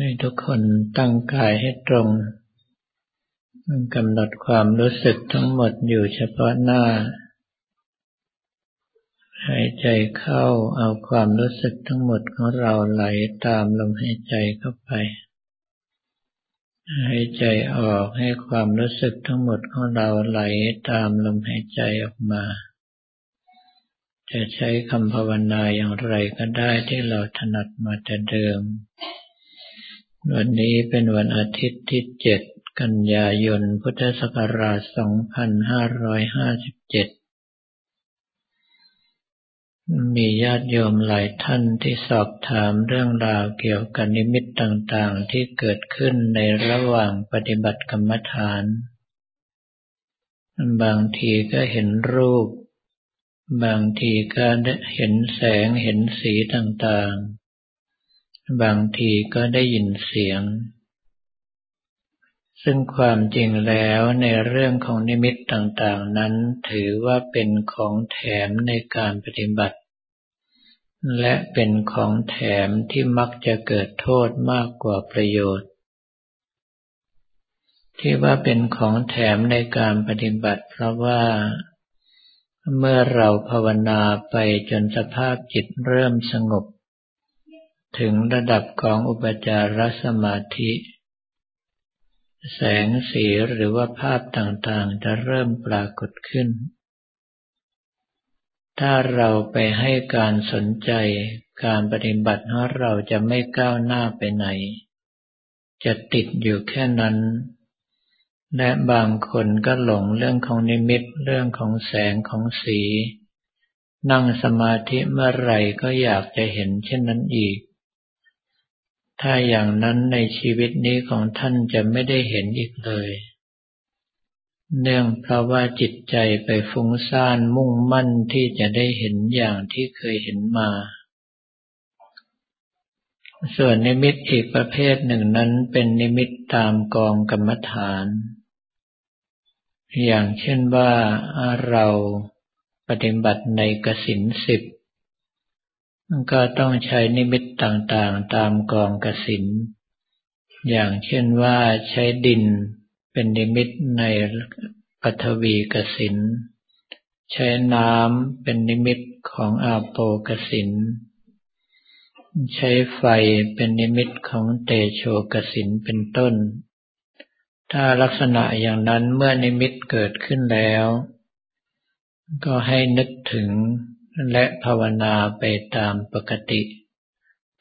ให้ทุกคนตั้งกายให้ตรงกำหนดความรู้สึกทั้งหมดอยู่เฉพาะหน้า หายใจเข้าเอาความรู้สึกทั้งหมดของเราไหลตามลมหายใจเข้าไปหายใจออกให้ความรู้สึกทั้งหมดของเราไหลตามลมหายใจออกมา จะใช้คำภาวนาอย่างไรก็ได้ที่เราถนัดมาแต่เดิม วันนี้เป็นวันอาทิตย์ที่เจ็ดกันยายน พุทธศักราช 2557 มีญาติโยมหลายท่านที่สอบถามเรื่องราวเกี่ยวกับนิมิตต่างๆ ที่เกิดขึ้นในระหว่างปฏิบัติกรรมฐาน บางทีก็เห็นรูป บางทีก็เห็นแสงเห็นสีต่างๆ บางทีก็ได้ยินเสียง ซึ่งความจริงแล้วในเรื่องของนิมิตต่างๆนั้น ถือว่าเป็นของแถมในการปฏิบัติ และเป็นของแถมที่มักจะเกิดโทษมากกว่าประโยชน์ ที่ว่าเป็นของแถมในการปฏิบัติ เพราะว่าเมื่อเราภาวนาไปจนสภาพจิตเริ่มสงบ ถึงระดับของอุปจารสมาธิ แสงสีหรือว่าภาพต่างๆ จะเริ่มปรากฏขึ้น ถ้าเราไปให้การสนใจการปฏิบัติของเราจะไม่ก้าวหน้าไปไหน จะติดอยู่แค่นั้น และบางคนก็หลงเรื่องของนิมิตเรื่องของแสงของสี นั่งสมาธิเมื่อไหร่ก็อยากจะเห็นเช่นนั้นอีก ถ้าอย่างนั้นในชีวิตนี้ของท่านจะไม่ได้เห็นอีกเลย เนื่องเพราะว่าจิตใจไปฟุ้งซ่านมุ่งมั่นที่จะได้เห็นอย่างที่เคยเห็นมา ส่วนนิมิตอีกประเภทหนึ่งนั้นเป็นนิมิตตามกองกรรมฐาน อย่างเช่นว่าเราปฏิบัติในกสินสิบ ก็ต้องใช้นิมิตต่างๆ ตามกองกสิน อย่างเช่นว่าใช้ดินเป็นนิมิตในปฐวีกสิน ใช้น้ำเป็นนิมิตของอาโปกสิน ใช้ไฟเป็นนิมิตของเตโชกสินเป็นต้น ถ้าลักษณะอย่างนั้นเมื่อนิมิตเกิดขึ้นแล้ว ก็ให้นึกถึง และภาวนาไปตามปกติ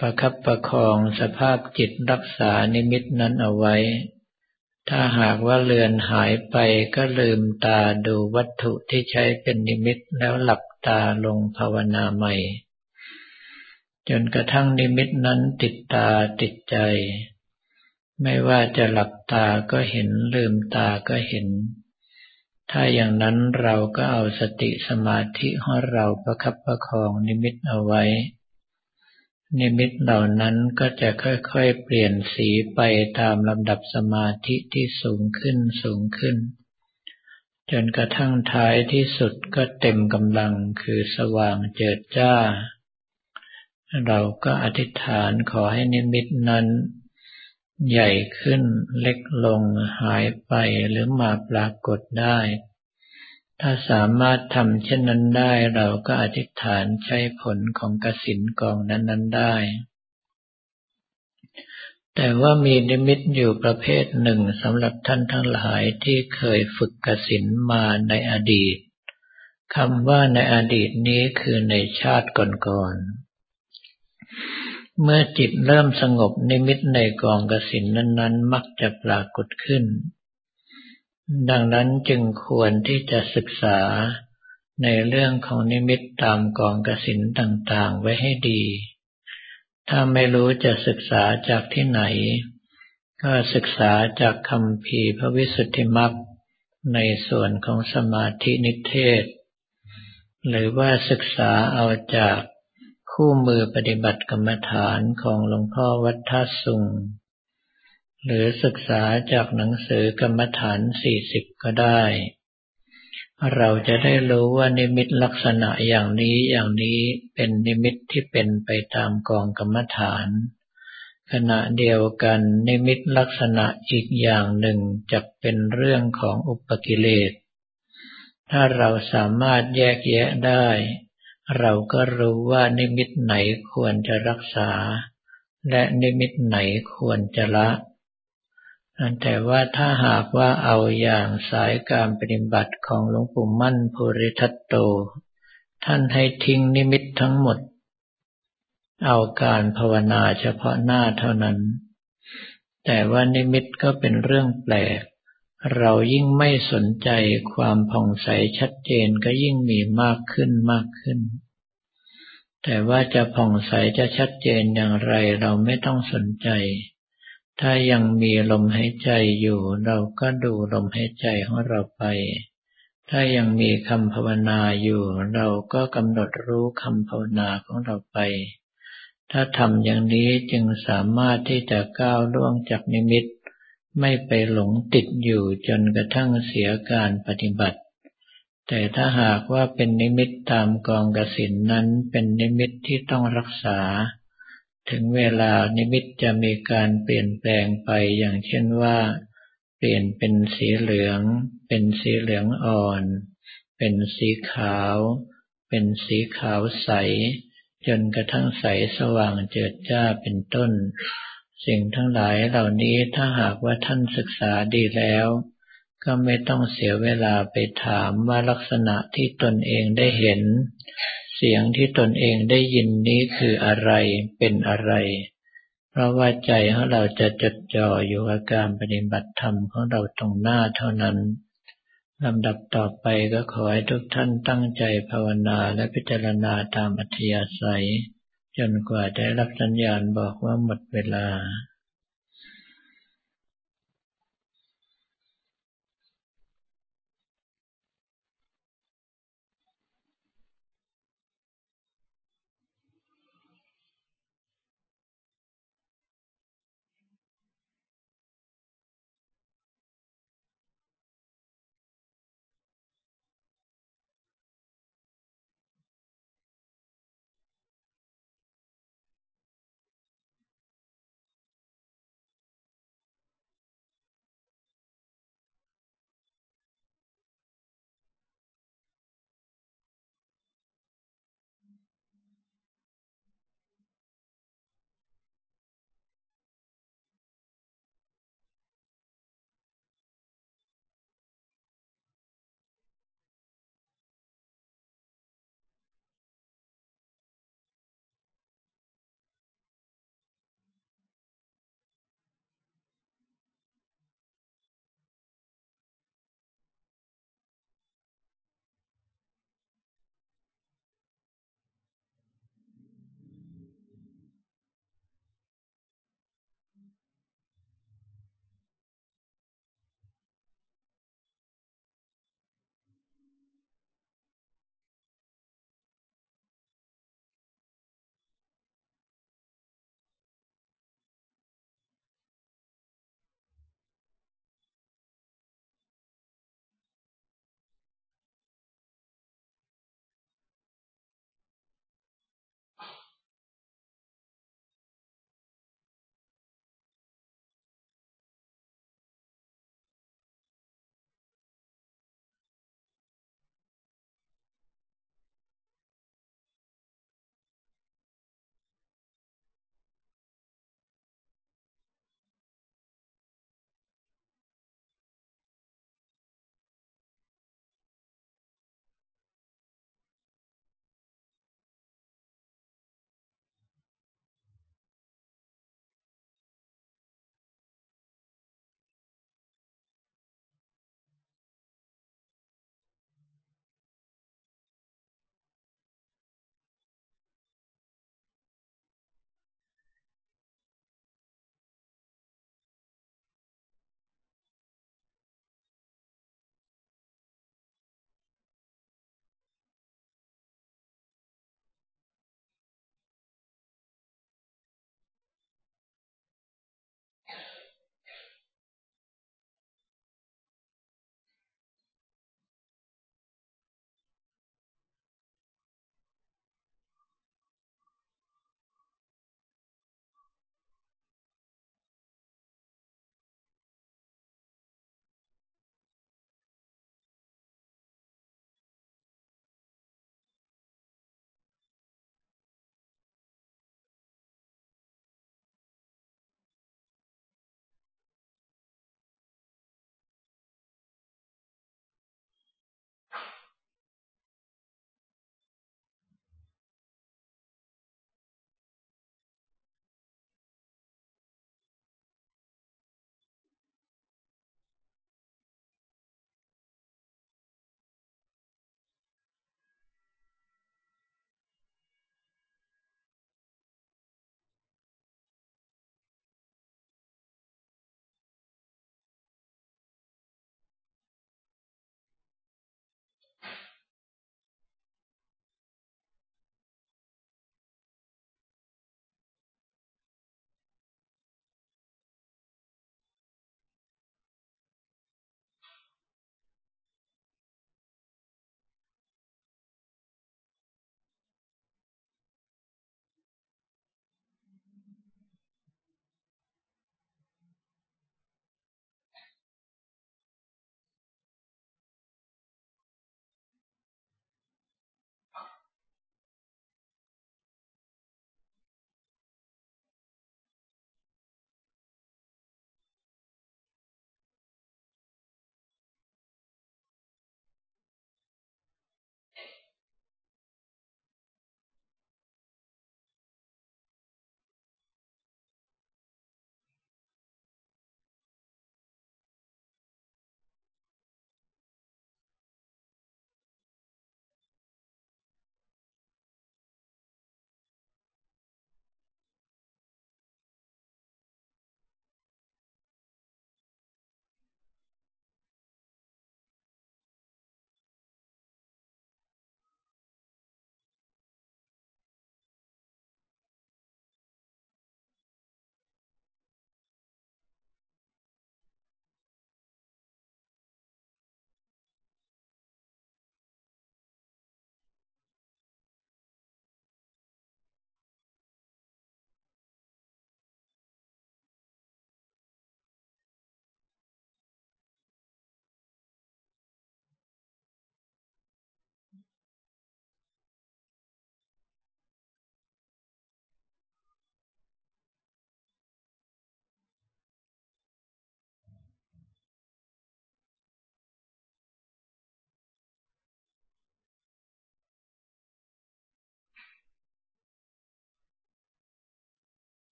ประคับประคองสภาพจิตรักษานิมิตนั้นเอาไว้ ถ้าหากว่าเลือนหายไปก็ลืมตาดูวัตถุที่ใช้เป็นนิมิตแล้วหลับตาลงภาวนาใหม่ จนกระทั่งนิมิตนั้นติดตาติดใจ ไม่ว่าจะหลับตาก็เห็นลืมตาก็เห็น ถ้าอย่างนั้นเราก็เอาสติสมาธิของเราประคับประคองนิมิตเอาไว้ นิมิตเหล่านั้นก็จะค่อยๆเปลี่ยนสีไปตามลำดับสมาธิที่สูงขึ้นสูงขึ้น จนกระทั่งท้ายที่สุดก็เต็มกำลังคือสว่างเจิดจ้า เราก็อธิษฐานขอให้นิมิตนั้น ใหญ่ขึ้นเล็กลงหายไปหรือมาปรากฏได้ ถ้าสามารถทำเช่นนั้นได้เราก็อธิษฐานใช้ผลของกสินกองนั้น ๆ ได้ แต่ว่ามีนิมิตอยู่ประเภทหนึ่งสำหรับท่านทั้งหลายที่เคยฝึกกสินมาในอดีตคำว่าในอดีตนี้คือในชาติก่อนๆ เมื่อจิตเริ่มสงบนิมิตในกองกสินนั้น ๆ มักจะปรากฏขึ้น ดังนั้นจึงควรที่จะศึกษาในเรื่องของนิมิตตามกองกสินต่างๆ ไว้ให้ดี ถ้าไม่รู้จะศึกษาจากที่ไหน ก็ศึกษาจากคำพีพระวิสุทธิมรรคในส่วนของสมาธินิเทศ หรือว่าศึกษาเอาจาก คู่มือปฏิบัติกรรมฐานของหลวงพ่อวัดท่าสุง หรือศึกษาจากหนังสือกรรมฐานสี่สิบก็ได้ เราจะได้รู้ว่านิมิตลักษณะอย่างนี้อย่างนี้เป็นนิมิตที่เป็นไปตามกองกรรมฐาน ขณะเดียวกันนิมิตลักษณะอีกอย่างหนึ่งจะเป็นเรื่องของอุปกิเลสถ้าเราสามารถแยกแยะได้ เราก็รู้ว่านิมิตไหนควรจะรักษา และนิมิตไหนควรจะละแต่ว่าถ้าหากว่าเอาอย่างสายการปฏิบัติของหลวงปู่มั่นภูริทัตโต ท่านให้ทิ้งนิมิตทั้งหมด เอาการภาวนาเฉพาะหน้าเท่านั้น แต่ว่านิมิตก็เป็นเรื่องแปลก เรายิ่งไม่สนใจความผ่องใสชัดเจนก็ยิ่งมีมากขึ้นมากขึ้น แต่ว่าจะผ่องใสจะชัดเจนอย่างไรเราไม่ต้องสนใจ ถ้ายังมีลมหายใจอยู่ เราก็ดูลมหายใจของเราไป ถ้ายังมีคำภาวนาอยู่ เราก็กำหนดรู้คำภาวนาของเราไป ถ้าทำอย่างนี้จึงสามารถที่จะก้าวล่วงจากนิมิต ไม่ไปหลงติดอยู่จนกระทั่งเสียการปฏิบัติ แต่ถ้าหากว่าเป็นนิมิตตามกองกสินนั้นเป็นนิมิตที่ต้องรักษา ถึงเวลานิมิตจะมีการเปลี่ยนแปลงไปอย่างเช่นว่า เปลี่ยนเป็นสีเหลือง เป็นสีเหลืองอ่อน เป็นสีขาว เป็นสีขาวใส จนกระทั่งใสสว่างเจิดจ้าเป็นต้น สิ่งทั้งหลายเหล่านี้ถ้าหากว่าท่านศึกษาดีแล้ว ก็ไม่ต้องเสียเวลาไปถามว่าลักษณะที่ตนเองได้เห็น เสียงที่ตนเองได้ยินนี้คืออะไรเป็นอะไร เพราะว่าใจของเราจะจดจ่ออยู่กับการปฏิบัติธรรมของเราตรงหน้าเท่านั้นลำดับต่อไปก็ขอให้ทุกท่านตั้งใจภาวนาและพิจารณาตามอัธยาศัย จนกว่าได้รับสัญญาณบอกว่าหมดเวลา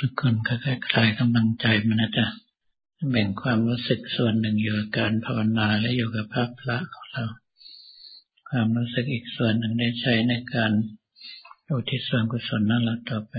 ทุกคนก็คลายกำลังใจมานะจ๊ะแบ่งความรู้สึกส่วนหนึ่งอยู่กับการภาวนาและอยู่กับภาพพระของเรา ความรู้สึกอีกส่วนหนึ่งได้ใช้ในการอุทิศส่วนกุศลนั่นเราต่อไป